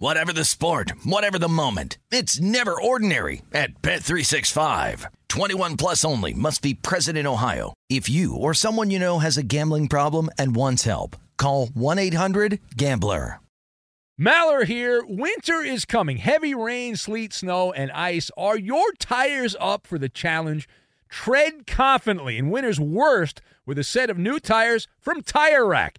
Whatever the sport, whatever the moment, it's never ordinary at Bet365. 21 plus only must be present in Ohio. If you or someone you know has a gambling problem and wants help, call 1-800-GAMBLER. Maller here. Winter is coming. Heavy rain, sleet, snow, and ice. Are your tires up for the challenge? Tread confidently in winter's worst with a set of new tires from Tire Rack.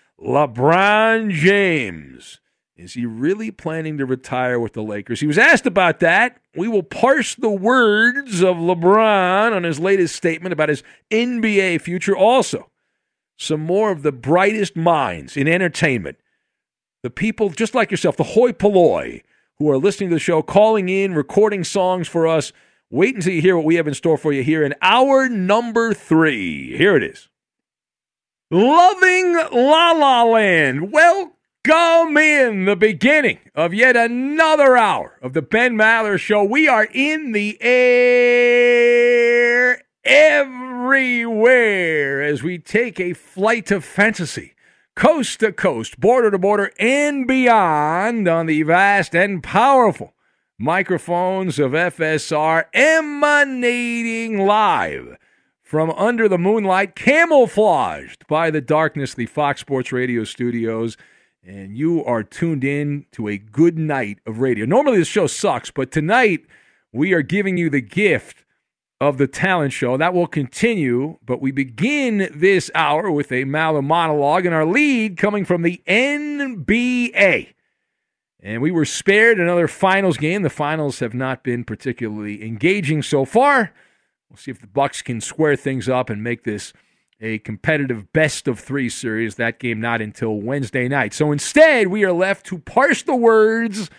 LeBron James. Is he really planning to retire with the Lakers? He was asked about that. We will parse the words of LeBron on his latest statement about his NBA future. Also, some more of the brightest minds in entertainment. The people just like yourself, the hoi polloi, who are listening to the show, calling in, recording songs for us. Wait until you hear what we have in store for you here in hour number three. Here it is. Loving La La Land. Welcome in the beginning of yet another hour of the Ben Maller Show. We are in the air everywhere as we take a flight of fantasy coast to coast, border to border, and beyond on the vast and powerful microphones of FSR emanating live from under the moonlight, camouflaged by the darkness, the Fox Sports Radio studios. And you are tuned in to a good night of radio. Normally, this show sucks, but tonight we are giving you the gift of the talent show. That will continue, but we begin this hour with a Maller monologue, and our lead coming from the NBA. And we were spared another finals game. The finals have not been particularly engaging so far. We'll see if the Bucks can square things up and make this a competitive best of three series. That game not until Wednesday night. So instead, we are left to parse the words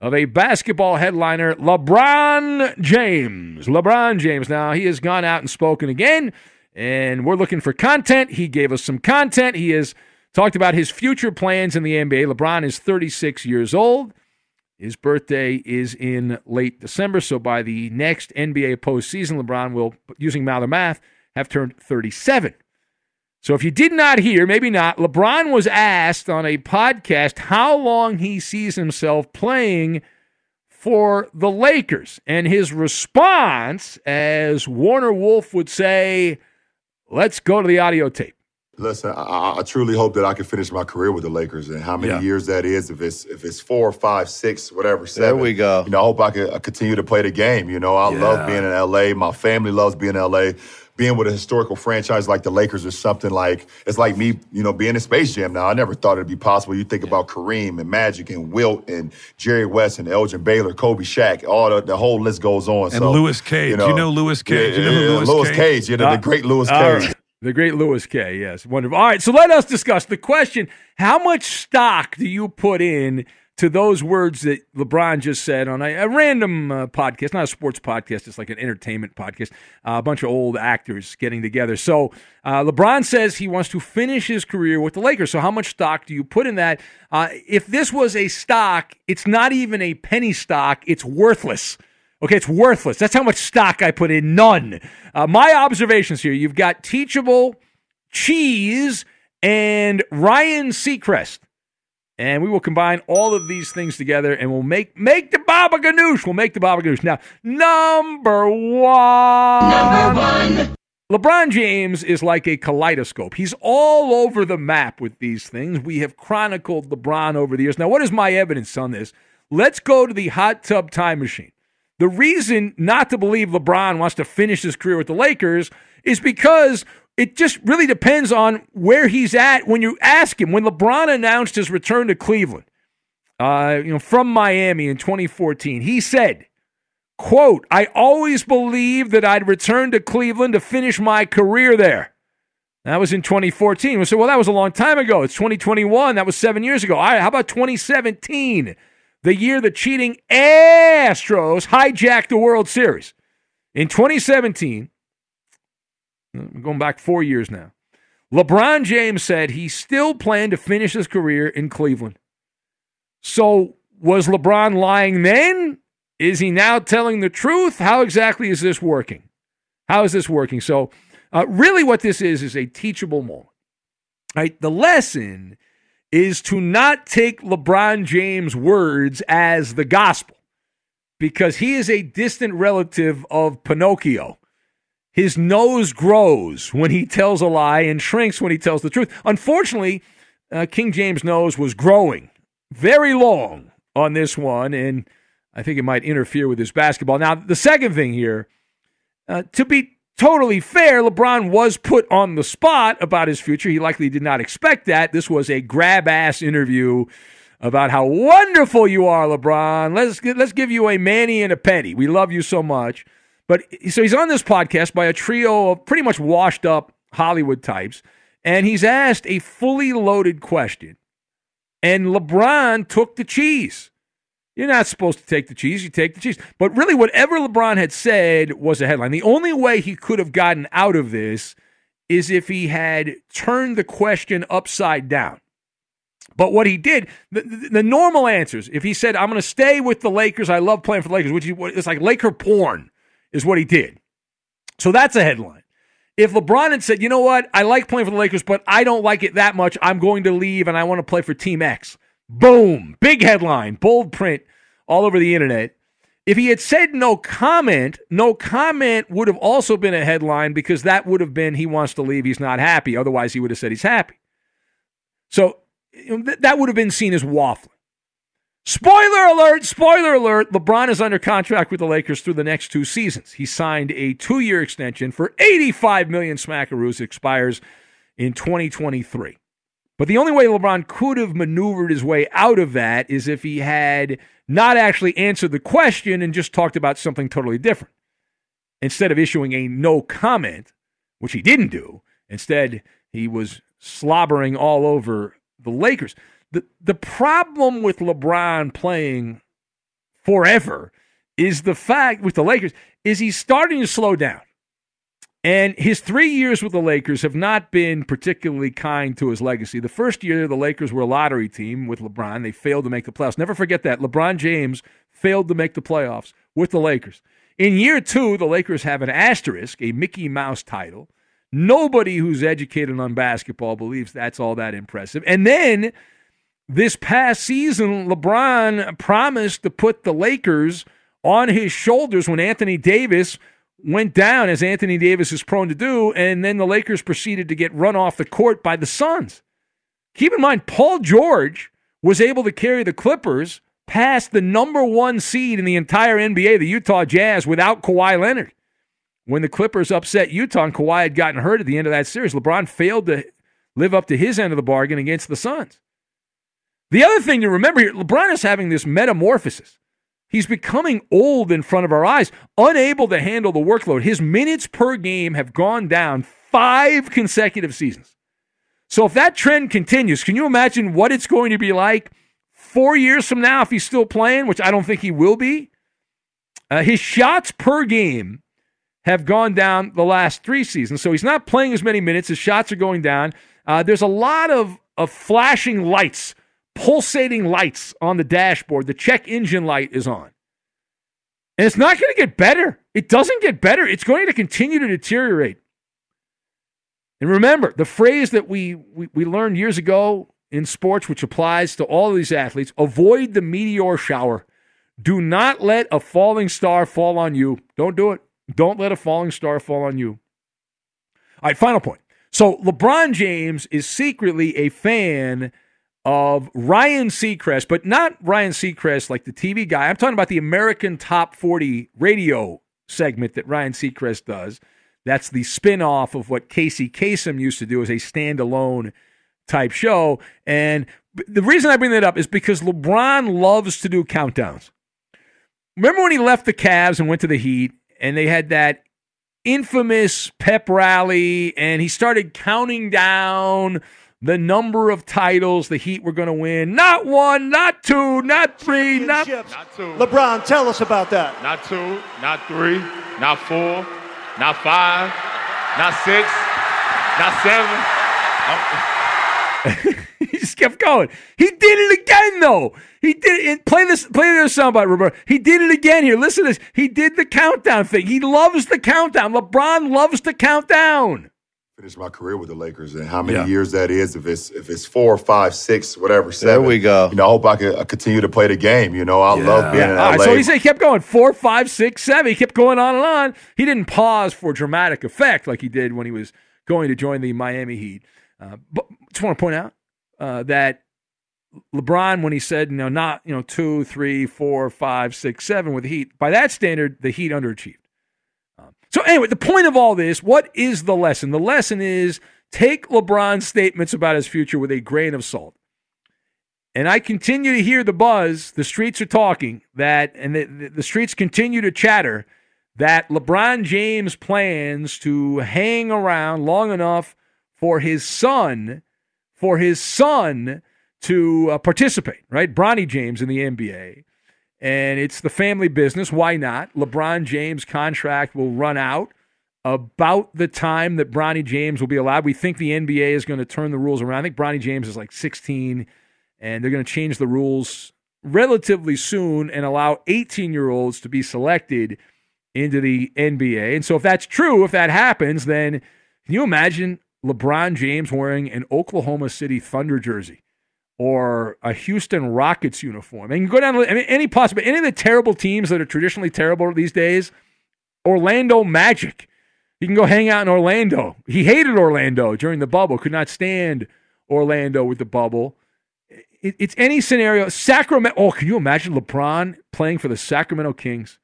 of a basketball headliner, LeBron James. LeBron James. Now, he has gone out and spoken again, and we're looking for content. He gave us some content. He has talked about his future plans in the NBA. LeBron is 36 years old. His birthday is in late December, so by the next NBA postseason, LeBron will, using Maller math, have turned 37. So if you did not hear, maybe not, LeBron was asked on a podcast how long he sees himself playing for the Lakers. And his response, as Warner Wolf would say, Let's go to the audio tape. Listen, I, I, truly hope that I can finish my career with the Lakers, and how many Yeah. years that is. If it's if it's four, five, six, whatever, seven. There we go. You know, I hope I can uh, continue to play the game. You know, I Yeah. love being in LA. My family loves being in LA. Being with a historical franchise like the Lakers is something like it's like me, you know, being in Space Jam. Now, I never thought it'd be possible. You think about Kareem and Magic and Wilt and Jerry West and Elgin Baylor, Kobe Shaq. All the, the whole list goes on. And so, Louis Cage. You know Louis Cage. You know Louis Cage- Cage. You know, the great Louis all Cage. The great Louis K. Yes, wonderful. All right, so let us discuss the question: How much stock do you put in to those words that LeBron just said on a, a random uh, podcast, not a sports podcast, it's like an entertainment podcast? Uh, a bunch of old actors getting together. So uh, LeBron says he wants to finish his career with the Lakers. So how much stock do you put in that? Uh, if this was a stock, it's not even a penny stock; it's worthless. Okay, it's worthless. That's how much stock I put in. None. Uh, my observations here you've got Teachable, Cheese, and Ryan Seacrest. And we will combine all of these things together and we'll make make the Baba Ganoush. We'll make the Baba Ganoush. Now, number one. Number one. LeBron James is like a kaleidoscope. He's all over the map with these things. We have chronicled LeBron over the years. Now, what is my evidence on this? Let's go to the hot tub time machine. The reason not to believe LeBron wants to finish his career with the Lakers is because it just really depends on where he's at when you ask him. When LeBron announced his return to Cleveland, uh, you know, from Miami in 2014, he said, quote, I always believed that I'd return to Cleveland to finish my career there. That was in 2014. We said, well, that was a long time ago. It's 2021. That was seven years ago. All right, how about 2017? The year the cheating Astros hijacked the World Series. In 2017, I'm going back four years now, LeBron James said he still planned to finish his career in Cleveland. So was LeBron lying then? Is he now telling the truth? How exactly is this working? How is this working? So, uh, really, what this is is a teachable moment. Right? The lesson is to not take LeBron James' words as the gospel because he is a distant relative of Pinocchio. His nose grows when he tells a lie and shrinks when he tells the truth. Unfortunately, uh, King James' nose was growing very long on this one, and I think it might interfere with his basketball. Now, the second thing here, uh, to be totally fair, LeBron was put on the spot about his future. He likely did not expect that. This was a grab ass interview about how wonderful you are, LeBron. Let's let's give you a manny and a penny. We love you so much. But so he's on this podcast by a trio of pretty much washed up Hollywood types, and he's asked a fully loaded question. And LeBron took the cheese. You're not supposed to take the cheese, you take the cheese. But really, whatever LeBron had said was a headline. The only way he could have gotten out of this is if he had turned the question upside down. But what he did, the, the, the normal answers, if he said, I'm going to stay with the Lakers, I love playing for the Lakers, which he, it's like Laker porn, is what he did. So that's a headline. If LeBron had said, you know what, I like playing for the Lakers, but I don't like it that much, I'm going to leave and I want to play for Team X. Boom, big headline, bold print all over the internet. If he had said no comment, no comment would have also been a headline because that would have been he wants to leave, he's not happy. Otherwise, he would have said he's happy. So that would have been seen as waffling. Spoiler alert, spoiler alert. LeBron is under contract with the Lakers through the next two seasons. He signed a two year extension for 85 million smackaroos. It expires in 2023. But the only way LeBron could have maneuvered his way out of that is if he had not actually answered the question and just talked about something totally different. Instead of issuing a no comment, which he didn't do, instead he was slobbering all over the Lakers. The the problem with LeBron playing forever is the fact with the Lakers is he's starting to slow down. And his three years with the Lakers have not been particularly kind to his legacy. The first year, the Lakers were a lottery team with LeBron. They failed to make the playoffs. Never forget that. LeBron James failed to make the playoffs with the Lakers. In year two, the Lakers have an asterisk, a Mickey Mouse title. Nobody who's educated on basketball believes that's all that impressive. And then this past season, LeBron promised to put the Lakers on his shoulders when Anthony Davis went down as Anthony Davis is prone to do, and then the Lakers proceeded to get run off the court by the Suns. Keep in mind, Paul George was able to carry the Clippers past the number one seed in the entire NBA, the Utah Jazz, without Kawhi Leonard. When the Clippers upset Utah and Kawhi had gotten hurt at the end of that series, LeBron failed to live up to his end of the bargain against the Suns. The other thing to remember here LeBron is having this metamorphosis. He's becoming old in front of our eyes, unable to handle the workload. His minutes per game have gone down five consecutive seasons. So if that trend continues, can you imagine what it's going to be like four years from now if he's still playing, which I don't think he will be? Uh, his shots per game have gone down the last three seasons. So he's not playing as many minutes. His shots are going down. Uh, there's a lot of, of flashing lights pulsating lights on the dashboard. The check engine light is on. And it's not going to get better. It doesn't get better. It's going to continue to deteriorate. And remember, the phrase that we, we, we learned years ago in sports, which applies to all these athletes avoid the meteor shower. Do not let a falling star fall on you. Don't do it. Don't let a falling star fall on you. All right, final point. So LeBron James is secretly a fan of Ryan Seacrest, but not Ryan Seacrest like the TV guy. I'm talking about the American Top 40 radio segment that Ryan Seacrest does. That's the spin-off of what Casey Kasem used to do as a standalone type show. And the reason I bring that up is because LeBron loves to do countdowns. Remember when he left the Cavs and went to the Heat and they had that infamous pep rally and he started counting down the number of titles the Heat were going to win. Not one, not two, not three, not, not two. LeBron, tell us about that. Not two, not three, not four, not five, not six, not seven. he just kept going. He did it again, though. He did it. Play this. Play this soundbite, Roberto. He did it again. Here, listen to this. He did the countdown thing. He loves the countdown. LeBron loves the count down finish my career with the Lakers and how many yeah. years that is. If it's if it's four, five, six, whatever, seven. There we go. You know, I hope I can continue to play the game. You know, I yeah. love being yeah. in LA. Right, so he said he kept going four, five, six, seven. He kept going on and on. He didn't pause for dramatic effect like he did when he was going to join the Miami Heat. Uh, but just want to point out uh, that LeBron, when he said, you know, not you know two, three, four, five, six, seven with the Heat, by that standard, the Heat underachieved. So, anyway, the point of all this, what is the lesson? The lesson is take LeBron's statements about his future with a grain of salt. And I continue to hear the buzz, the streets are talking that, and the, the streets continue to chatter that LeBron James plans to hang around long enough for his son, for his son to uh, participate, right? Bronny James in the NBA and it's the family business. Why not? LeBron James' contract will run out about the time that Bronny James will be allowed. We think the NBA is going to turn the rules around. I think Bronny James is like 16, and they're going to change the rules relatively soon and allow 18 year olds to be selected into the NBA. And so, if that's true, if that happens, then can you imagine LeBron James wearing an Oklahoma City Thunder jersey? Or a Houston Rockets uniform. And you can go down I mean, any possible any of the terrible teams that are traditionally terrible these days. Orlando Magic. He can go hang out in Orlando. He hated Orlando during the bubble. Could not stand Orlando with the bubble. It, it's any scenario. Sacramento. Oh, can you imagine LeBron playing for the Sacramento Kings?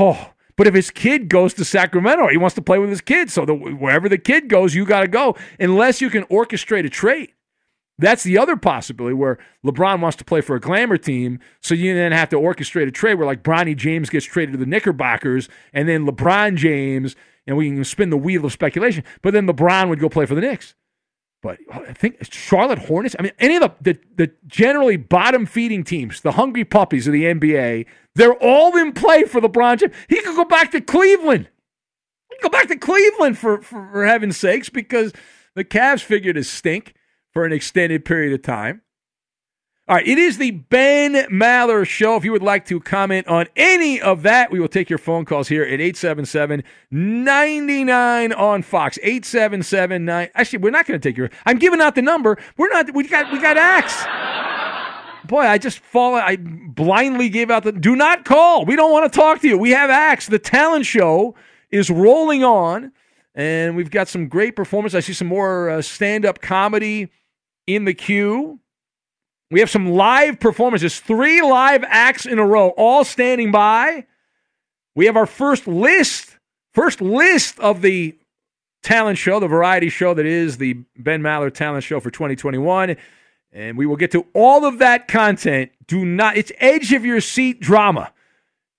Oh, but if his kid goes to Sacramento, he wants to play with his kid. So the, wherever the kid goes, you got to go, unless you can orchestrate a trade. That's the other possibility where LeBron wants to play for a glamour team, so you then have to orchestrate a trade where like Bronny James gets traded to the Knickerbockers, and then LeBron James, and we can spin the wheel of speculation. But then LeBron would go play for the Knicks. But uh, I think Charlotte Hornets. I mean, any of the the, the generally bottom feeding teams, the hungry puppies of the NBA, they're all in play for LeBron James. He could go back to Cleveland. Go back to Cleveland for, for, for heaven's sakes because the Cavs figured to stink for an extended period of time. All right, it is the Ben Maller Show. If you would like to comment on any of that, we will take your phone calls here at 877 99 on Fox. 877 9. Actually, we're not going to take your. I'm giving out the number. We're not. We got, we got Axe. Boy, I just fall. I blindly gave out the. Do not call. We don't want to talk to you. We have Axe, the talent show is rolling on, and we've got some great performance. I see some more uh, stand up comedy in the queue. We have some live performances, three live acts in a row, all standing by. We have our first list, first list of the talent show, the variety show that is the Ben Maller Talent Show for 2021. And we will get to all of that content. Do not, it's edge of your seat drama.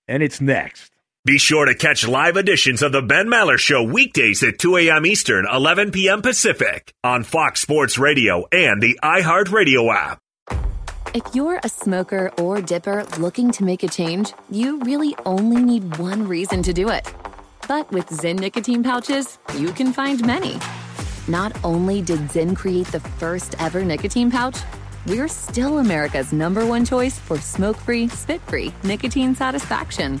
And it's next. Be sure to catch live editions of the Ben Maller Show weekdays at 2 a.m. Eastern, 11 p.m. Pacific on Fox Sports Radio and the iHeartRadio app. If you're a smoker or dipper looking to make a change, you really only need one reason to do it. But with Zyn nicotine pouches, you can find many. Not only did Zyn create the first ever nicotine pouch, we're still America's number one choice for smoke free, spit free nicotine satisfaction.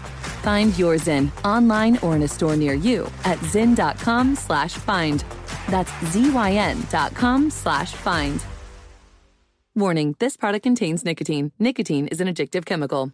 Find your Zyn online or in a store near you at zyn.com slash find. That's Z-Y-N dot com slash find. Warning, this product contains nicotine. Nicotine is an addictive chemical.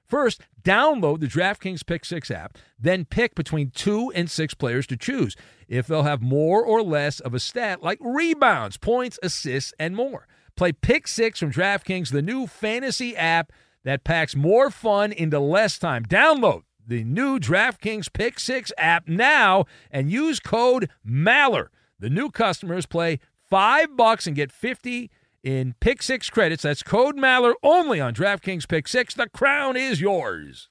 First, download the DraftKings Pick Six app, then pick between two and six players to choose if they'll have more or less of a stat like rebounds, points, assists, and more. Play Pick Six from DraftKings, the new fantasy app that packs more fun into less time. Download the new DraftKings Pick Six app now and use code MALLER. The new customers play five bucks and get 50 in Pick Six credits. That's code MALLER only on DraftKings Pick Six. The crown is yours.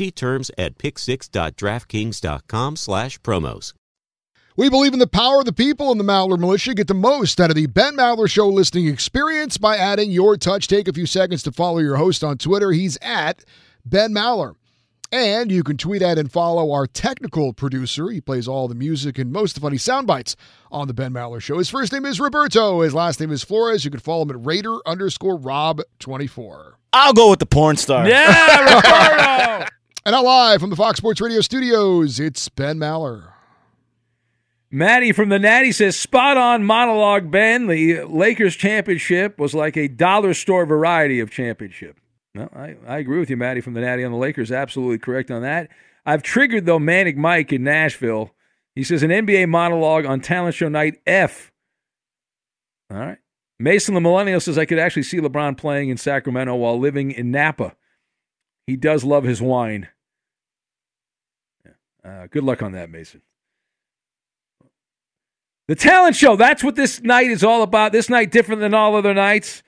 See terms at picksix.draftkings.com slash promos. We believe in the power of the people and the Maller Militia. Get the most out of the Ben Maller Show listening experience by adding your touch. Take a few seconds to follow your host on Twitter. He's at Ben Maller. And you can tweet at and follow our technical producer. He plays all the music and most of the funny sound bites on the Ben Maller Show. His first name is Roberto. His last name is Flores. You can follow him at Raider underscore Rob24. I'll go with the porn star. Yeah, Roberto. and now live from the Fox Sports Radio studios, it's Ben Maller. Maddie from the Natty says, spot on monologue, Ben. The Lakers championship was like a dollar store variety of championship. No, I, I agree with you, Maddie from the Natty on the Lakers. Absolutely correct on that. I've triggered, though, Manic Mike in Nashville. He says an NBA monologue on Talent Show Night F. All right. Mason the Millennial says I could actually see LeBron playing in Sacramento while living in Napa. He does love his wine. Uh, good luck on that, Mason. The talent show, that's what this night is all about. This night different than all other nights.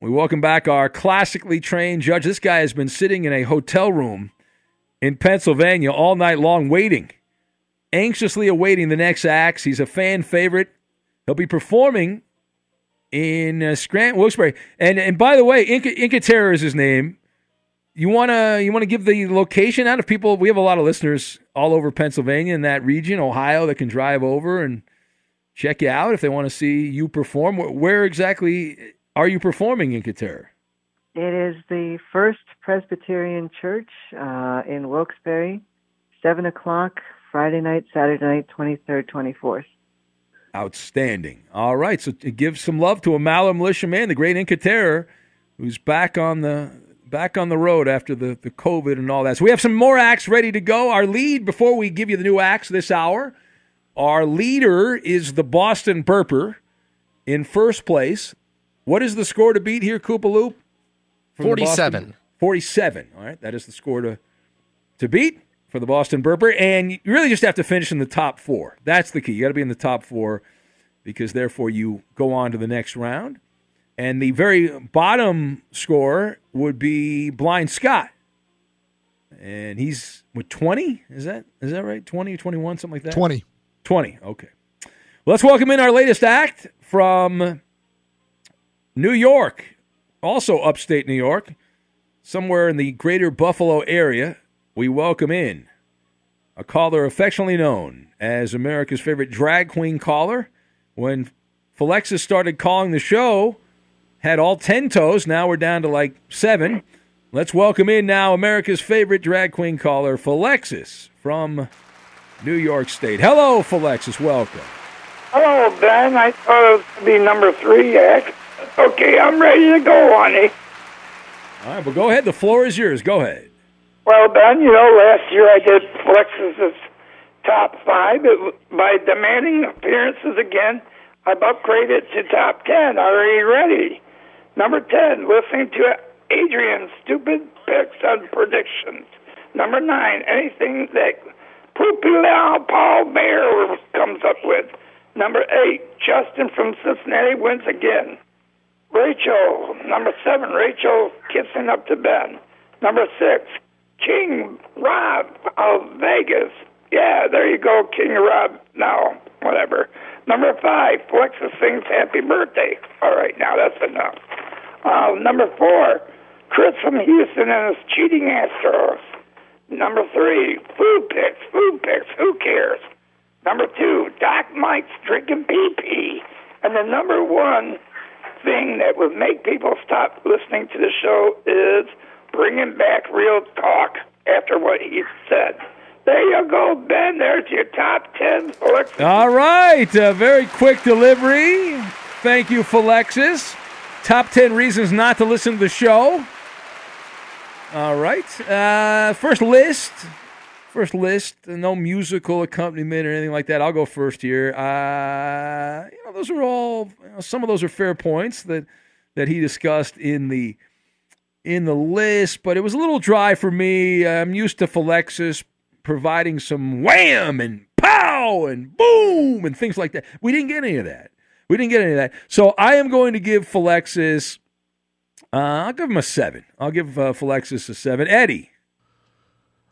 We welcome back our classically trained judge. This guy has been sitting in a hotel room in Pennsylvania all night long, waiting, anxiously awaiting the next acts. He's a fan favorite. He'll be performing in uh, Scranton, Wilkes-Barre. And and by the way, Inca, Inca Terror is his name. You wanna you wanna give the location out of people? We have a lot of listeners all over Pennsylvania in that region, Ohio, that can drive over and check you out if they want to see you perform. Where exactly are you performing Inca Terror? It is the First Presbyterian Church uh, in Wilkes-Barre, 7 o'clock Friday night, Saturday night, 23rd, 24th. Outstanding. All right, so give some love to a Maller militia man, the great Inca Terror, who's back on the back on the road after the, the COVID and all that. So we have some more acts ready to go. Our lead, before we give you the new acts this hour, our leader is the Boston Burper in first place. What is the score to beat here, Koopaloop? 47. 47. All right, that is the score to to beat for the Boston Burper. And you really just have to finish in the top four. That's the key. You got to be in the top four because therefore you go on to the next round. And the very bottom score would be Blind Scott. And he's with 20? Is that is that right? 20 or 21, something like that? 20. 20. Okay. Well, let's welcome in our latest act from New York, also upstate New York, somewhere in the greater Buffalo area, we welcome in a caller affectionately known as America's favorite drag queen caller. When Philexis started calling the show, had all 10 toes. Now we're down to like seven. Let's welcome in now America's favorite drag queen caller, Philexis from New York State. Hello, Philexis. Welcome. Hello, Ben. I thought it would be number three. Okay, I'm ready to go, honey. All right, well, go ahead. The floor is yours. Go ahead. Well, Ben, you know, last year I did Flex's top five. It, by demanding appearances again, I've upgraded to top ten. Are you ready? Number ten, listening to Adrian's stupid picks and predictions. Number nine, anything that Poopy Paul Bear comes up with. Number eight, Justin from Cincinnati wins again. Rachel, number seven, Rachel kissing up to Ben. Number six, King Rob of Vegas. Yeah, there you go, King Rob. Now, whatever. Number five, Flexus sings Happy Birthday. All right, now that's enough. Uh, number four, Chris from Houston and his cheating Astros. Number three, food picks, food picks, who cares? Number two, Doc Mike's drinking pee pee. And the number one thing that would make people stop listening to the show is bringing back real talk after what he said. There you go, Ben. There's your top 10 Alexis. All right. A very quick delivery. Thank you, Philexis. Top 10 reasons not to listen to the show. All right. Uh, first list First list, no musical accompaniment or anything like that. I'll go first here. Uh, you know, those are all you know, some of those are fair points that that he discussed in the in the list, but it was a little dry for me. I'm used to Philexis providing some wham and pow and boom and things like that. We didn't get any of that. We didn't get any of that. So I am going to give Philexis. Uh, I'll give him a seven. I'll give uh, Philexis a seven. Eddie.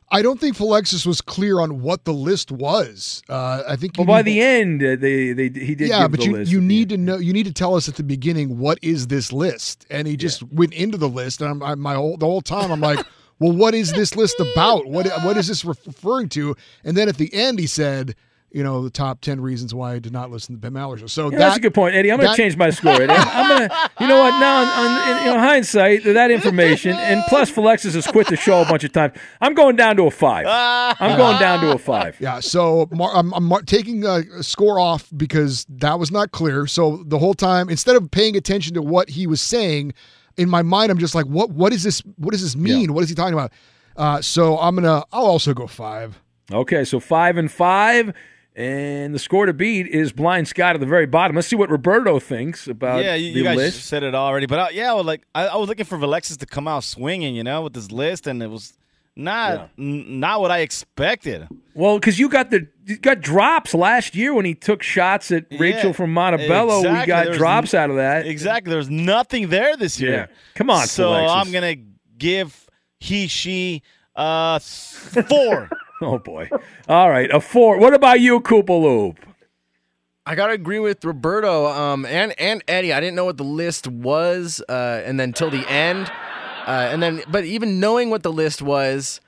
I don't think Philexis was clear on what the list was. Uh, I think. Well, by the end, uh, they they he did. Yeah, but you you need to know. You need to tell us at the beginning what is this list, and he just yeah. went into the list, and I'm, I, my whole the whole time I'm like, well, what is this list about? What what is this referring to? And then at the end, he said, you know, the top 10 reasons why I did not listen to Ben Maller show. So Yeah, that, that's a good point, Eddie. I'm going to change my score. Eddie. I'm going to, you know what? Now, on, on, in, in hindsight, that information, and plus, Philexis has quit the show a bunch of times. I'm going down to a five. I'm going down to a five. Yeah, so Mar- I'm, I'm mar- taking a score off because that was not clear. So the whole time, instead of paying attention to what he was saying, in my mind, I'm just like, what What is this? What does this mean? What is he talking about? Uh, so I'm gonna. I'll also go five. Okay, so five and five. And the score to beat is Blind Scott at the very bottom. Let's see what Roberto thinks about yeah, you, the you guys list. said it already, but I, yeah, I was like I, I was looking for Alexis to come out swinging, you know, with this list, and it was not n- not what I expected. Well, because you got the you got drops last year when he took shots at Rachel Yeah, from Montebello. We got There's drops n- out of that. Exactly, there's nothing there this year. Yeah. Come on, so Alexis. I'm gonna give he she uh four. Oh boy! All right, a four. What about you, Koopa Loop? I gotta agree with Roberto um, and and Eddie. I didn't know what the list was, uh, and then till the end, uh, and then but even knowing what the list was,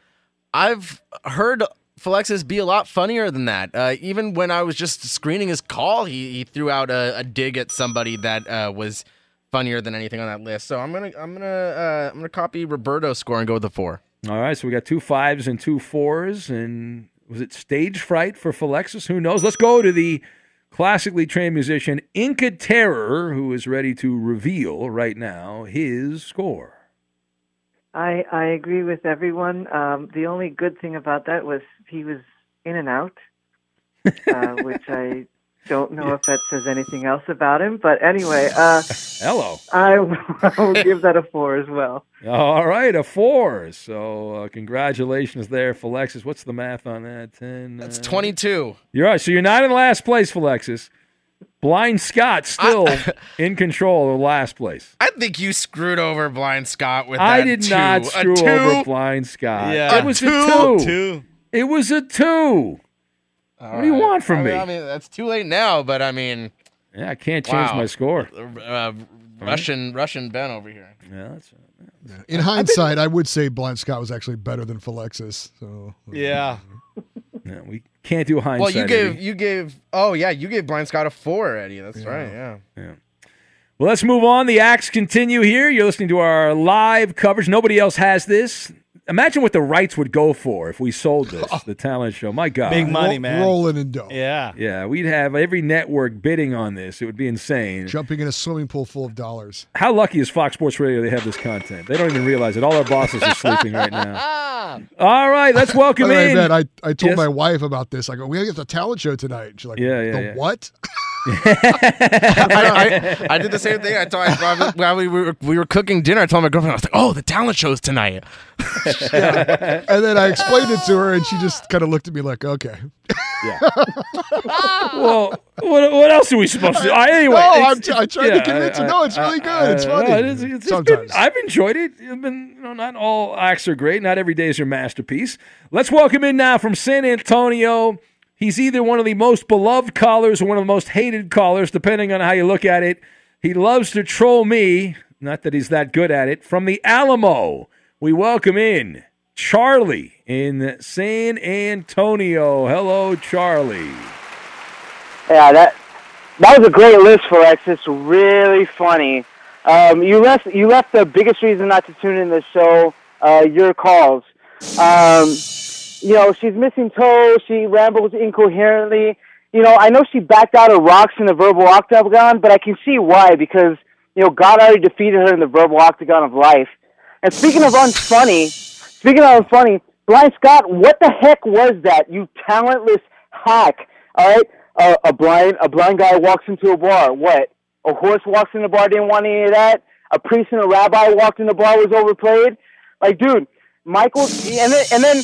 I've heard Philexis be a lot funnier than that. Uh, even when I was just screening his call, he, he threw out a, a dig at somebody that uh, was funnier than anything on that list. So I'm gonna I'm gonna uh, I'm gonna copy Roberto's score and go with the four. All right, so we got two fives and two fours, and was it stage fright for Philexis? Who knows? Let's go to the classically trained musician Inca Terror, who is ready to reveal right now his score. I I agree with everyone. Um, the only good thing about that was he was in and out, uh, which I don't know if that says anything else about him. But anyway, uh, Hello. I will give that a four as well. All right, a four. So uh, congratulations there, Philexis. What's the math on that? Ten. That's 22. You're right. So you're not in last place, Philexis. Blind Scott still in control of last place. I think you screwed over Blind Scott with that. I did two. not A screw two? over Blind Scott. Yeah. it was A a two? two. Two. It was a two. What do you want from I me? mean, I mean, that's too late now, but I mean, yeah, I can't change wow. my score. Uh, Russian, Russian Ben over here. Yeah, that's. In hindsight, I would say Blind Scott was actually better than Philexis. So Yeah. Yeah, we can't do hindsight. Well, you gave Eddie. you gave oh yeah, you gave Blind Scott a four, Eddie. That's right. Yeah. Yeah. Well, let's move on. The acts continue here. You're listening to our live coverage. Nobody else has this. Imagine what the rights would go for if we sold this, the talent show. My God. Big money, man. rolling in dough, Yeah. Yeah, we'd have every network bidding on this. It would be insane. jumping in a swimming pool full of dollars. How lucky is Fox Sports Radio they have this content? They don't even realize it. All our bosses are sleeping right now. All right, let's welcome By the way, in. Ben, I, I told Yes? my wife about this. I go, we gotta get the talent show tonight. She's like, Yeah, yeah, the yeah. what? I, I, I did the same thing. I told I, while we were we were cooking dinner. I told my girlfriend, I was like, "Oh, the talent show's tonight." and then I explained it to her, and she just kind of looked at me like, okay. well, what, what else are we supposed to do? I, anyway, No, I'm t- I tried to convince her. No, it's really good. It's funny. no, it is, it's, it's been, Sometimes. I've enjoyed it. It's been, you know, not all acts are great. Not every day is your masterpiece. Let's welcome in now from San Antonio. He's either one of the most beloved callers or one of the most hated callers, depending on how you look at it. He loves to troll me. Not that he's that good at it. From the Alamo, we welcome in Charlie in San Antonio. Hello, Charlie. Yeah, that that was a great list for X. It's really funny. Um, you left you left the biggest reason not to tune in the show. Uh, your calls. Um, you know, she's missing toes. She rambles incoherently. You know, I know she backed out of rocks in the verbal octagon, but I can see why because you know God already defeated her in the verbal octagon of life. And speaking of unfunny, speaking of unfunny, Blind Scott, what the heck was that? You talentless hack. All right, uh, a blind a blind guy walks into a bar. What? A horse walks in the bar. Didn't want any of that. A priest and a rabbi walked in the bar. Was overplayed. Like, dude, Michael, and then and then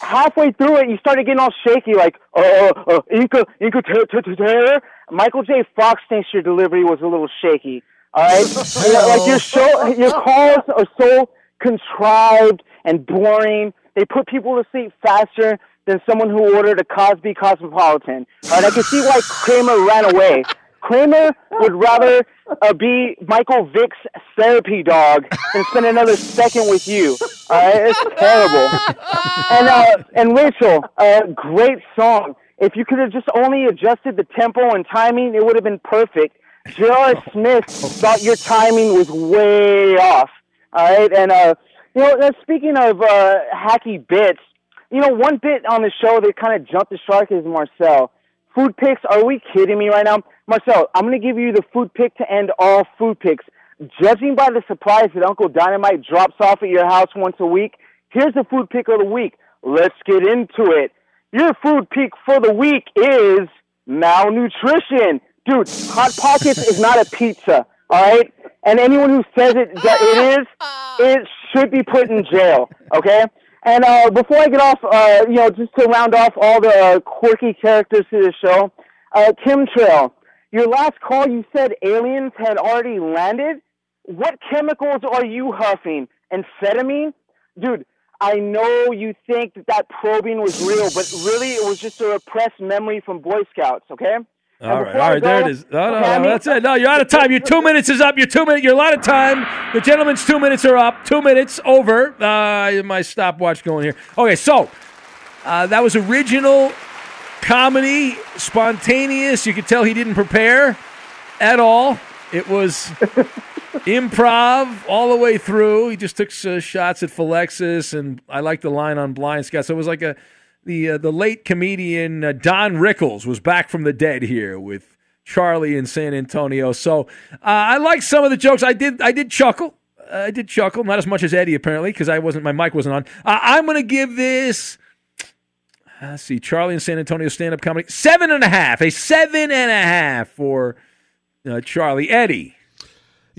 halfway through it, you started getting all shaky, like, uh, uh, uh Inca, Inca, ter- ter- ter- terror. Michael J. Fox thinks your delivery was a little shaky. All right, uh, like your show, your calls are so contrived and boring. They put people to sleep faster than someone who ordered a Cosby Cosmopolitan. All right, I can see why Kramer ran away. Kramer would rather uh, be Michael Vick's therapy dog than spend another second with you. All right, it's terrible. and uh, and Rachel, uh, great song. If you could have just only adjusted the tempo and timing, it would have been perfect. J.R. Smith thought your timing was way off. All right, and uh, you know, speaking of uh, hacky bits, you know, one bit on the show that kind of jumped the shark is Marcel. Food picks? Are we kidding me right now, Marcel? I'm gonna give you the food pick to end all food picks. Judging by the supplies that Uncle Dynamite drops off at your house once a week, here's the food pick of the week. Let's get into it. Your food pick for the week is malnutrition. Dude, Hot Pockets is not a pizza, all right? And anyone who says it that it is, it should be put in jail, okay? And uh, before I get off, uh, you know, just to round off all the quirky characters to the show, uh, Kim Trail, your last call, you said aliens had already landed. What chemicals are you huffing? Amphetamine? Dude, I know you think that that probing was real, but really it was just a repressed memory from Boy Scouts, okay? All right, all right, there it is. No, no, no, that's it. No, you're out of time. Your two minutes is up. Your two minutes. You're out of time. The gentleman's two minutes are up. Two minutes over. Uh, my stopwatch going here. Okay, so uh, that was original comedy, spontaneous. You could tell he didn't prepare at all. It was improv all the way through. He just took uh, shots at Philexis, and I like the line on Blind Scott. So it was like a the uh, the late comedian uh, Don Rickles was back from the dead here with Charlie in San Antonio. So uh, I like some of the jokes. I did I did chuckle. I did chuckle, not as much as Eddie apparently because I wasn't my mic wasn't on. Uh, I'm to give this. Let's see, Charlie in San Antonio stand up comedy seven and a half, a seven and a half for uh, Charlie Eddie.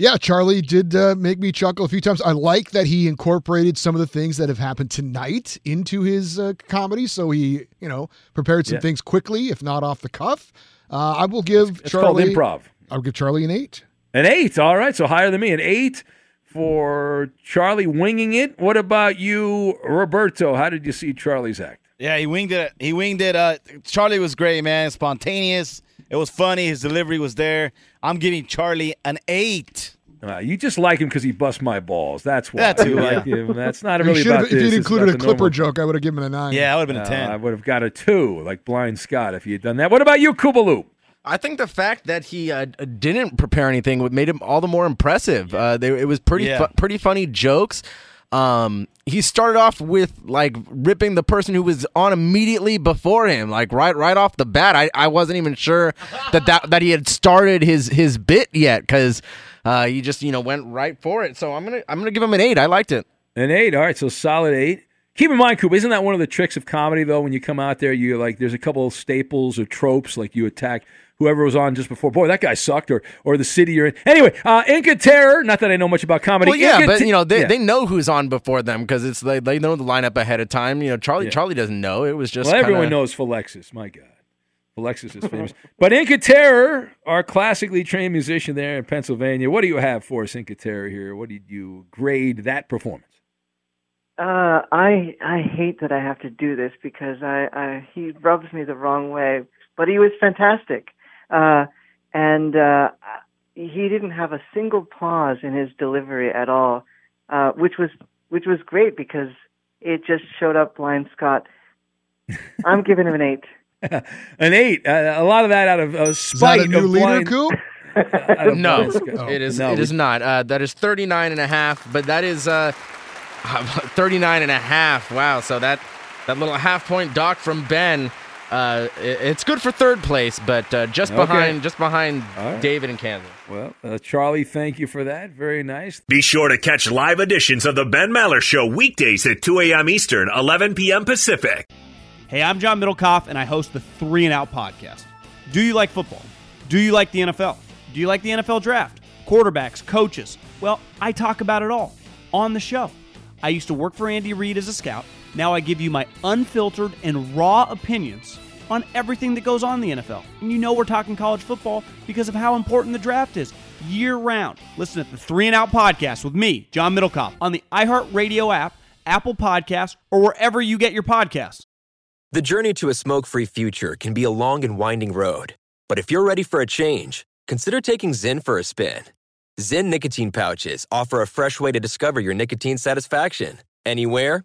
Yeah, Charlie did uh, make me chuckle a few times. I like that he incorporated some of the things that have happened tonight into his uh, comedy. So he, you know, prepared some Yeah. things quickly, if not off the cuff. Uh, I will give It's called Charlie improv. I'll give Charlie an eight. An eight. All right. So higher than me. An eight for Charlie winging it. What about you, Roberto? How did you see Charlie's act? Yeah, he winged it. He winged it. Uh, Charlie was great, man. Spontaneous. It was funny. His delivery was there. I'm giving Charlie an eight. Uh, you just like him because he busts my balls. That's why That too, you like him. That's not You really should've- about if this. you'd included a Clipper normal- joke, I would have given him a nine. Yeah, I would have No, been a 10. I would have got a two, like Blind Scott, if you had done that. What about you, Kubaloo? I think the fact that he uh, didn't prepare anything made him all the more impressive. Uh, they, it was pretty Yeah. fu- pretty funny jokes. Um, he started off with like ripping the person who was on immediately before him, like right right off the bat. I, I wasn't even sure that, that that he had started his his bit yet because uh, he just you know went right for it. So I'm gonna I'm gonna give him an eight. I liked it. An eight. All right, so solid eight. Keep in mind, Coop, isn't that one of the tricks of comedy though? When you come out there, you like there's a couple of staples or tropes, like you attack whoever was on just before. Boy, that guy sucked, or or the city you're in. Anyway, uh, Inca Terror. Not that I know much about comedy. Well, yeah, Inca but you know they, Yeah. they know who's on before them because it's they, they know the lineup ahead of time. You know Charlie Yeah. Charlie doesn't know. It was just well, everyone kinda- knows Philexis. My God, Philexis is famous. but Inca Terror, our classically trained musician there in Pennsylvania. What do you have for us, Inca Terror? Here, what did you grade that performance? Uh, I I hate that I have to do this because I, I he rubs me the wrong way, but he was fantastic, uh, and uh, he didn't have a single pause in his delivery at all, uh, which was which was great because it just showed up blind Scott. I'm giving him an eight. An eight. Uh, a lot of that out of uh, spite. Is that a new of leader, blind, Coop? no, blind Scott. it is No, it we- is not. Uh, that is 39 and a half, but that is uh, 39 and a half. Wow, so that that little half point dock from Ben uh, it's good for third place, but uh, just Okay. behind just behind All right. David and Kansas. Well, uh, Charlie, thank you for that. Very nice. Be sure to catch live editions of The Ben Maller Show weekdays at 2 a.m. Eastern, 11 p.m. Pacific. Hey, I'm John Middlekauff, and I host the Three and Out podcast. Do you like football? Do you like the NFL? Do you like the NFL draft? Quarterbacks, coaches? Well, I talk about it all on the show. I used to work for Andy Reid as a scout. Now I give you my unfiltered and raw opinions on everything that goes on in the NFL. And you know we're talking college football because of how important the draft is year round. Listen to the Three and Out podcast with me, John Middlekauff, on the iHeartRadio app, Apple Podcasts, or wherever you get your podcasts. The journey to a smoke free future can be a long and winding road. But if you're ready for a change, consider taking Zyn for a spin. Zyn nicotine pouches offer a fresh way to discover your nicotine satisfaction Anywhere,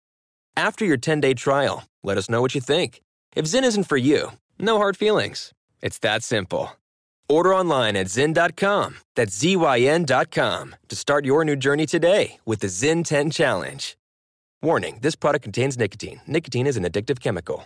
After your 10 day trial, let us know what you think. If Zyn isn't for you, no hard feelings. It's that simple. Order online at Zyn.com, that's Z-Y-N.com, to start your new journey today with the Zyn 10 Challenge. Warning, this product contains nicotine. Nicotine is an addictive chemical.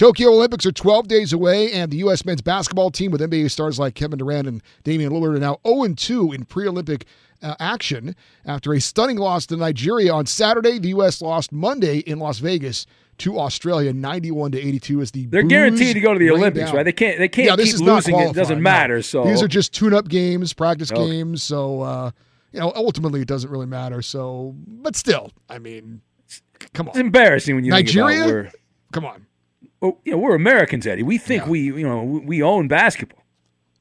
Tokyo Olympics are 12 days away, and the U.S. men's basketball team with NBA stars like Kevin Durant and Damian Lillard are now 0 2 in pre Olympic uh, action after a stunning loss to Nigeria on Saturday. The U.S. lost Monday in Las Vegas to Australia, 91 to 82. is the they're guaranteed to go to the Olympics, down. right? They can't. They can't yeah, keep losing. It doesn't matter. No. So these are just tune-up games, practice okay. games. So uh, you know, ultimately, it doesn't really matter. So, but still, I mean, come on, it's embarrassing when you Nigeria. Come on well, you know, we're Americans, Eddie. We think yeah. we, you know, we own basketball.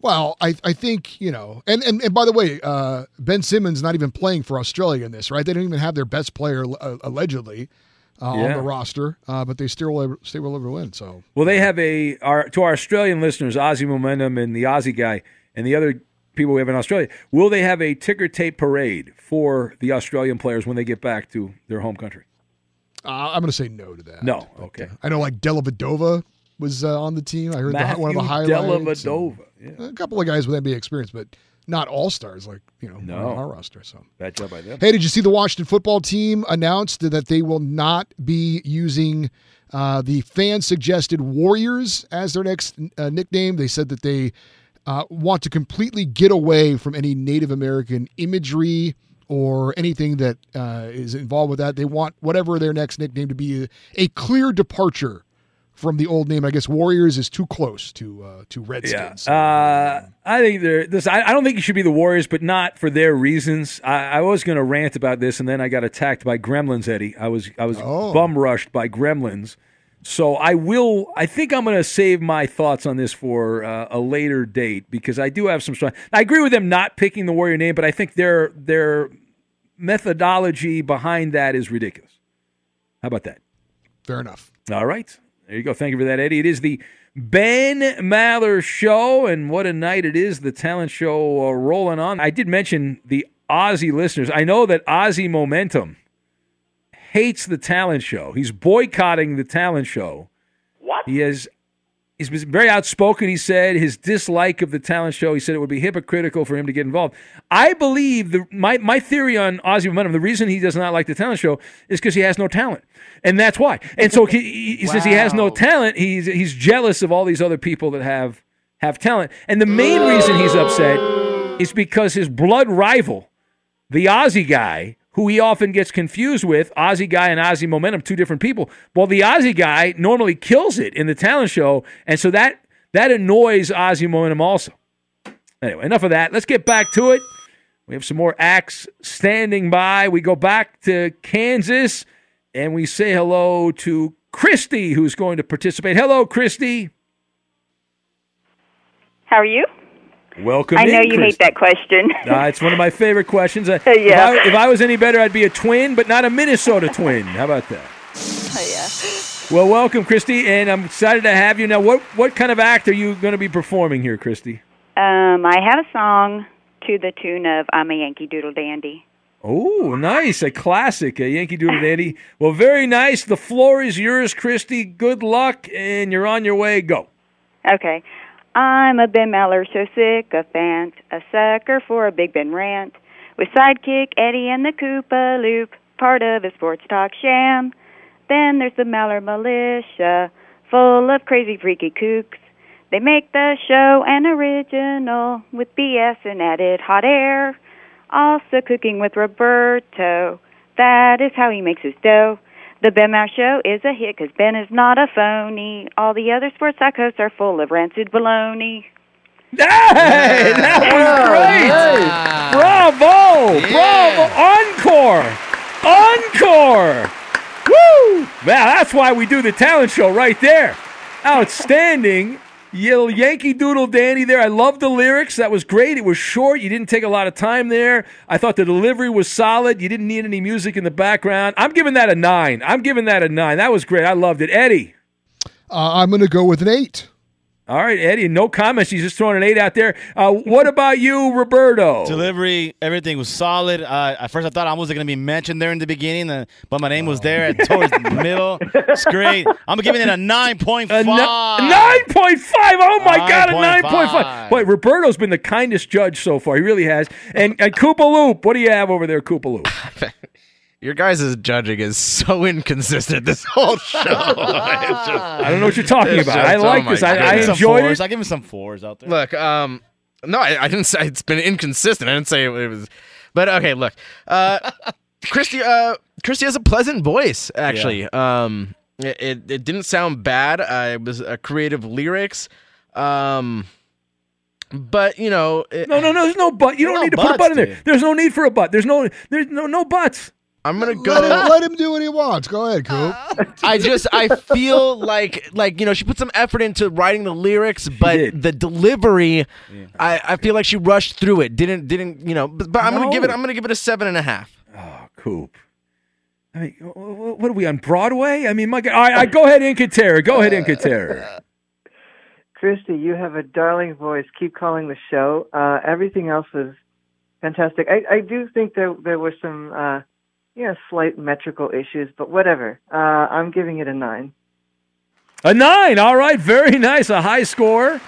Well, I, I think you know, and, and and by the way, uh, Ben Simmons not even playing for Australia in this, right? They don't even have their best player uh, allegedly uh, yeah. on the roster, uh, but they still will still will ever win. So, well, they have a our to our Australian listeners, Aussie Momentum and the Aussie guy and the other people we have in Australia. Will they have a ticker tape parade for the Australian players when they get back to their home country? Uh, I'm going to say no to that. No. Okay. Uh, I know like Dellavedova was uh, on the team. I heard the, one of the highlights. Dellavedova. Yeah. A couple of guys with NBA experience, but not all stars like you know no. on our roster. So bad job by them. Hey, did you see the Washington football team announced that they will not be using uh, the fan suggested Warriors as their next uh, nickname? They said that they uh, want to completely get away from any Native American imagery or anything that uh, is involved with that. They want whatever their next nickname to be a, a, clear departure from the old name. I guess Warriors is too close to uh, to Redskins. Yeah. Uh, I think they're this. I, I, don't think it should be the Warriors, but not for their reasons. I, I was going to rant about this, and then I got attacked by Gremlins. Eddie, I was I was oh. bum rushed by Gremlins So I will. I think I'm going to save my thoughts on this for uh, a later date because I do have some strong. I agree with them not picking the Warrior name, but I think their their methodology behind that is ridiculous. How about that? Fair enough. All right. There you go. Thank you for that, Eddie. It is the Ben Maller Show, and what a night it is. The talent show uh, rolling on. I did mention the Aussie listeners. I know that Aussie Momentum hates the talent show. He's boycotting the talent show. What? He has. He's been very outspoken. He said his dislike of the talent show. He said it would be hypocritical for him to get involved. I believe the my my theory on Aussie Momentum. The reason he does not like the talent show is because he has no talent, and that's why. And so he, he, he says he has no talent. He's he's jealous of all these other people that have have talent. And the main reason he's upset is because his blood rival, the Aussie guy, who he often gets confused with, Aussie guy and Aussie Momentum, two different people. Well, the Aussie guy normally kills it in the talent show, and so that that annoys Aussie Momentum also. Anyway, enough of that. Let's get back to it. We have some more acts standing by. We go back to Kansas and we say hello to Christy, who's going to participate. Hello, Christy. How are you? Welcome. I know in, you hate that question. Uh, it's one of my favorite questions. Uh, Yeah. If I, if I was any better, I'd be a twin, but not a Minnesota twin. How about that? Oh, yeah. Well, welcome, Christy, and I'm excited to have you. Now, what what kind of act are you going to be performing here, Christy? Um, I have a song to the tune of "I'm a Yankee Doodle Dandy." Oh, nice. A classic, a Yankee Doodle Dandy. Well, very nice. The floor is yours, Christy. Good luck, and you're on your way. Go. Okay. I'm a Ben Maller so sycophant, a sucker for a Big Ben rant. With sidekick Eddie and the Koopa Loop, part of a sports talk sham. Then there's the Maller Militia, full of crazy freaky kooks. They make the show an original with BS and added hot air. Also cooking with Roberto, that is how he makes his dough. The Ben Maller Show is a hit because Ben is not a phony. All the other sports psychos are full of rancid baloney. Hey, that was great! Bravo! Bravo! Encore! Encore! Woo! Well, that's why we do the talent show right there. Outstanding. Little Yankee Doodle Dandy there. I love the lyrics. That was great. It was short. You didn't take a lot of time there. I thought the delivery was solid. You didn't need any music in the background. I'm giving that a nine. I'm giving that a nine. That was great. I loved it. Eddie. Uh, I'm going to go with an eight. All right, Eddie. No comments. He's just throwing an eight out there. Uh, what about you, Roberto? Delivery, everything was solid. Uh, at first, I thought I wasn't going to be mentioned there in the beginning, uh, but my name was there at towards the middle. It's great. I'm giving it a nine point five. Nine point five. Oh my god, a nine point five. 9.5. Wait, Roberto's been the kindest judge so far. He really has. And and Koopa Loop, what do you have over there, Koopa Loop? Your guys' judging is so inconsistent this whole show. I don't know what you're talking about. I like this. I- I Some enjoyed it. I give him some fours out there. Look, um, no, I, I didn't say it's been inconsistent. I didn't say it, was, but okay. Look, uh, Christy, uh, Christy has a pleasant voice. Actually, um, it, it, it didn't sound bad. Uh, it was uh, creative lyrics. Um, but you know, it, No, no, no. There's no but. You don't No need to put a butt in there. dude. There's no need for a butt. There's no. There's no no buts. I'm gonna Let him, let him do what he wants. Go ahead, Coop. I just I feel like like you know she put some effort into writing the lyrics, but the delivery, I, I feel like she rushed through it. Didn't didn't you know? But, but I'm gonna give it I'm gonna give it a seven and a half. Oh, Coop. I mean, wh- wh- what are we on Broadway? I mean, my God. All right, all right, go ahead, Inca Terror. Go ahead, Inca Terror. Christy, you have a darling voice. Keep calling the show. Uh, everything else was fantastic. I, I do think there there were some uh, yeah slight metrical issues, but whatever. Uh, I'm giving it a nine. A nine. All right. Very nice. A high score.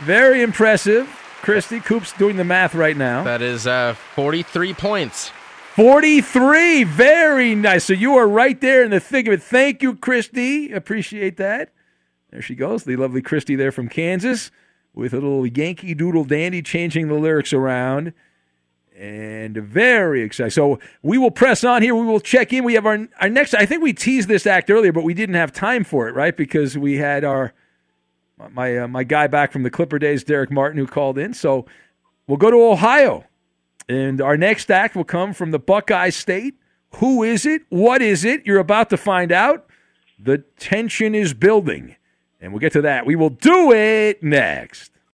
Very impressive. Christy Coop's doing the math right now. That is uh 43 points. 43. Very nice. So you are right there in the thick of it. Thank you, Christy. Appreciate that. There she goes. The lovely Christy there from Kansas with a little Yankee Doodle Dandy changing the lyrics around. And very excited. So we will press on here. We will check in. We have our our next. I think we teased this act earlier, but we didn't have time for it, right? Because we had our my uh, my guy back from the Clipper days, Darrick Martin, who called in. So we'll go to Ohio, and our next act will come from the Buckeye State. Who is it? What is it? You're about to find out. The tension is building, and we'll get to that. We will do it next.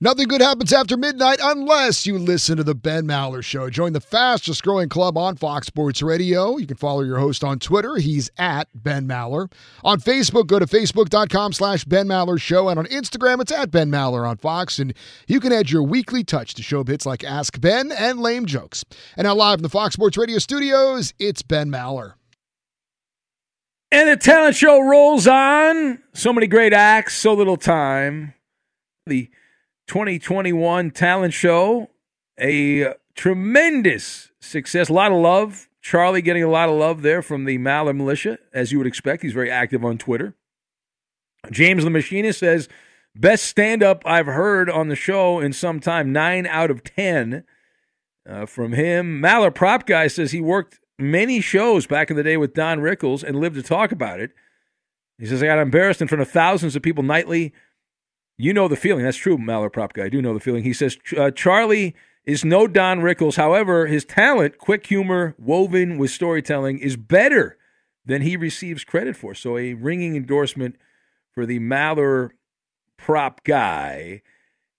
Nothing good happens after midnight unless you listen to the Ben Maller Show. Join the fastest growing club on Fox Sports Radio. You can follow your host on Twitter. He's at Ben Maller. On Facebook, go to facebook.com slash Ben Maller Show. And on Instagram, it's at Ben Maller on Fox. And you can add your weekly touch to show bits like Ask Ben and Lame Jokes. And now live in the Fox Sports Radio studios, it's Ben Maller. And the talent show rolls on. So many great acts, so little time. The 2021 talent show, a tremendous success, a lot of love. Charlie getting a lot of love there from the Maller Militia, as you would expect. He's very active on Twitter. James the Machinist says, best stand up I've heard on the show in some time, nine out of 10 uh, from him. Maller Prop Guy says he worked many shows back in the day with Don Rickles and lived to talk about it. He says, I got embarrassed in front of thousands of people nightly. You know the feeling. That's true, Maller Prop Guy. I do know the feeling. He says, uh, Charlie is no Don Rickles. However, his talent, quick humor, woven with storytelling, is better than he receives credit for. So a ringing endorsement for the Maller Prop Guy.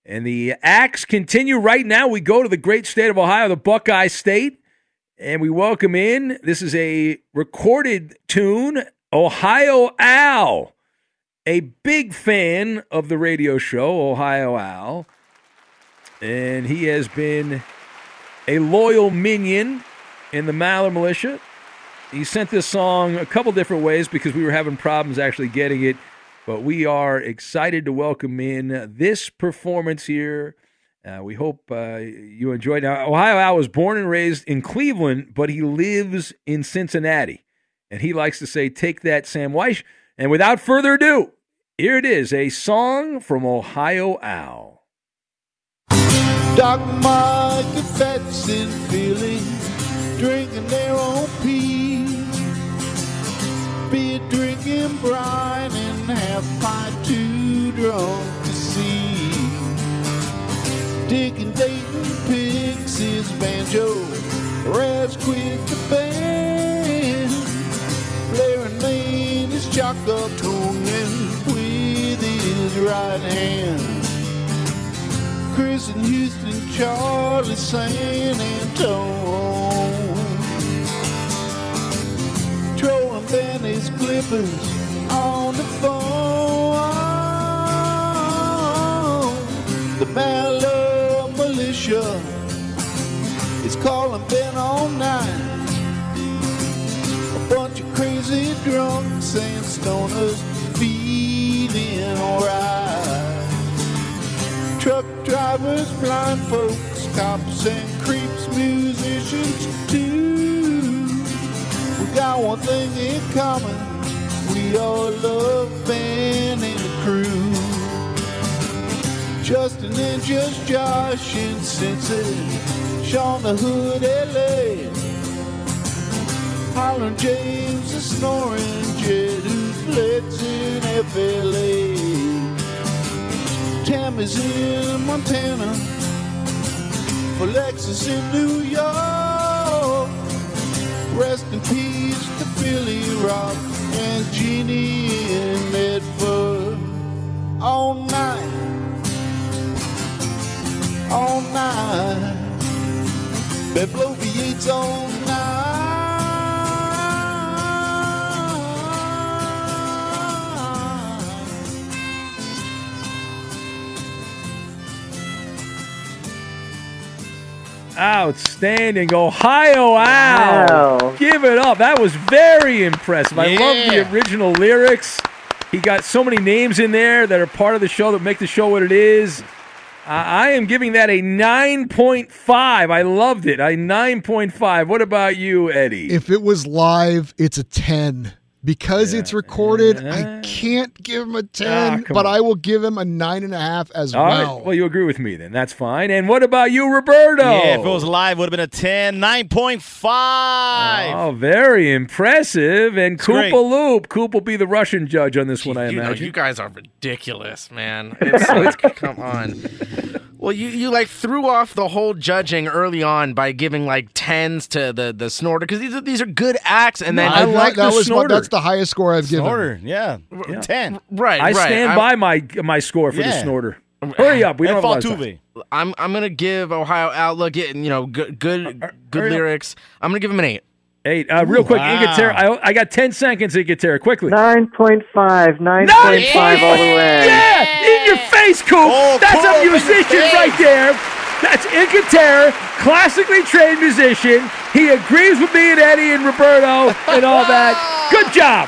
And the acts continue right now. We go to the great state of Ohio, the Buckeye State, and we welcome in. This is a recorded tune, Ohio Al, a big fan of the radio show, Ohio Al. And he has been a loyal minion in the Maller Militia. He sent this song a couple different ways because we were having problems actually getting it. But we are excited to welcome in this performance here. Uh, we hope uh, you enjoyed. Now, Ohio Al was born and raised in Cleveland, but he lives in Cincinnati. And he likes to say, Take that, Sam Wyche. And without further ado, here it is a song from Ohio Al. Doc and Fats and Philly drinking their own pee. Beer drinking Brian and half pint too drunk to see. Dick and Dayton picks his banjo, Raz quit the band. Blair and Maine is chalk up tuning right hand. Chris and Houston, Charlie, San Antone. Troy and Benny's Clippers on the phone. The Maller Militia is calling Ben all night. A bunch of crazy drunks and stoners feeling alright truck drivers, blind folks, cops and creeps, musicians too. We got one thing in common, we all love Ben and crew. Justin and just Josh and Cincy, Sean the Hood LA. Hollering James is snoring Jed lives in FLA. Tammy's in Montana, Philexis in New York. Rest in peace to Philly Rock and Jeannie in Medford. All night, all night. That blow V8's all night. Outstanding. Ohio Al. Wow. Give it up. That was very impressive. I love the original lyrics. He got so many names in there that are part of the show that make the show what it is. I I am giving that a 9.5. I loved it. A 9.5. What about you, Eddie? If it was live, it's a 10. Because it's recorded, I can't give him a 10, Ah, but on. I will give him a 9.5 as All right. well. Well, you agree with me then. That's fine. And what about you, Roberto? Yeah, if it was live, would have been a 10. 9.5. Oh, very impressive. And great. Koopa Loop. Coop will be the Russian judge on this one, I you, know, imagine. you guys are ridiculous, man. It's, it's, come on. Well, you, you like threw off the whole judging early on by giving like tens to the the snorter because these are these are good acts, and then I like that was my- that's the highest score I've given. Snorter, yeah. 10. right. I right. stand I'm- by my my score for the snorter. Hurry up. We don't have a lot of time. I'm I'm gonna give Ohio Outlook. You know, good good uh, uh, good hurry up. lyrics. I'm gonna give him an eight. Eight. Uh, real quick, Wow. Inca Terror. I, I got 10 seconds, Inca Terror. Quickly. 9.5, 9.5 all the way. Yeah, in your face, Coop. That's a musician right there. That's Inca Terror, classically trained musician. He agrees with me and Eddie and Roberto and all that. Good job.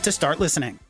to start listening.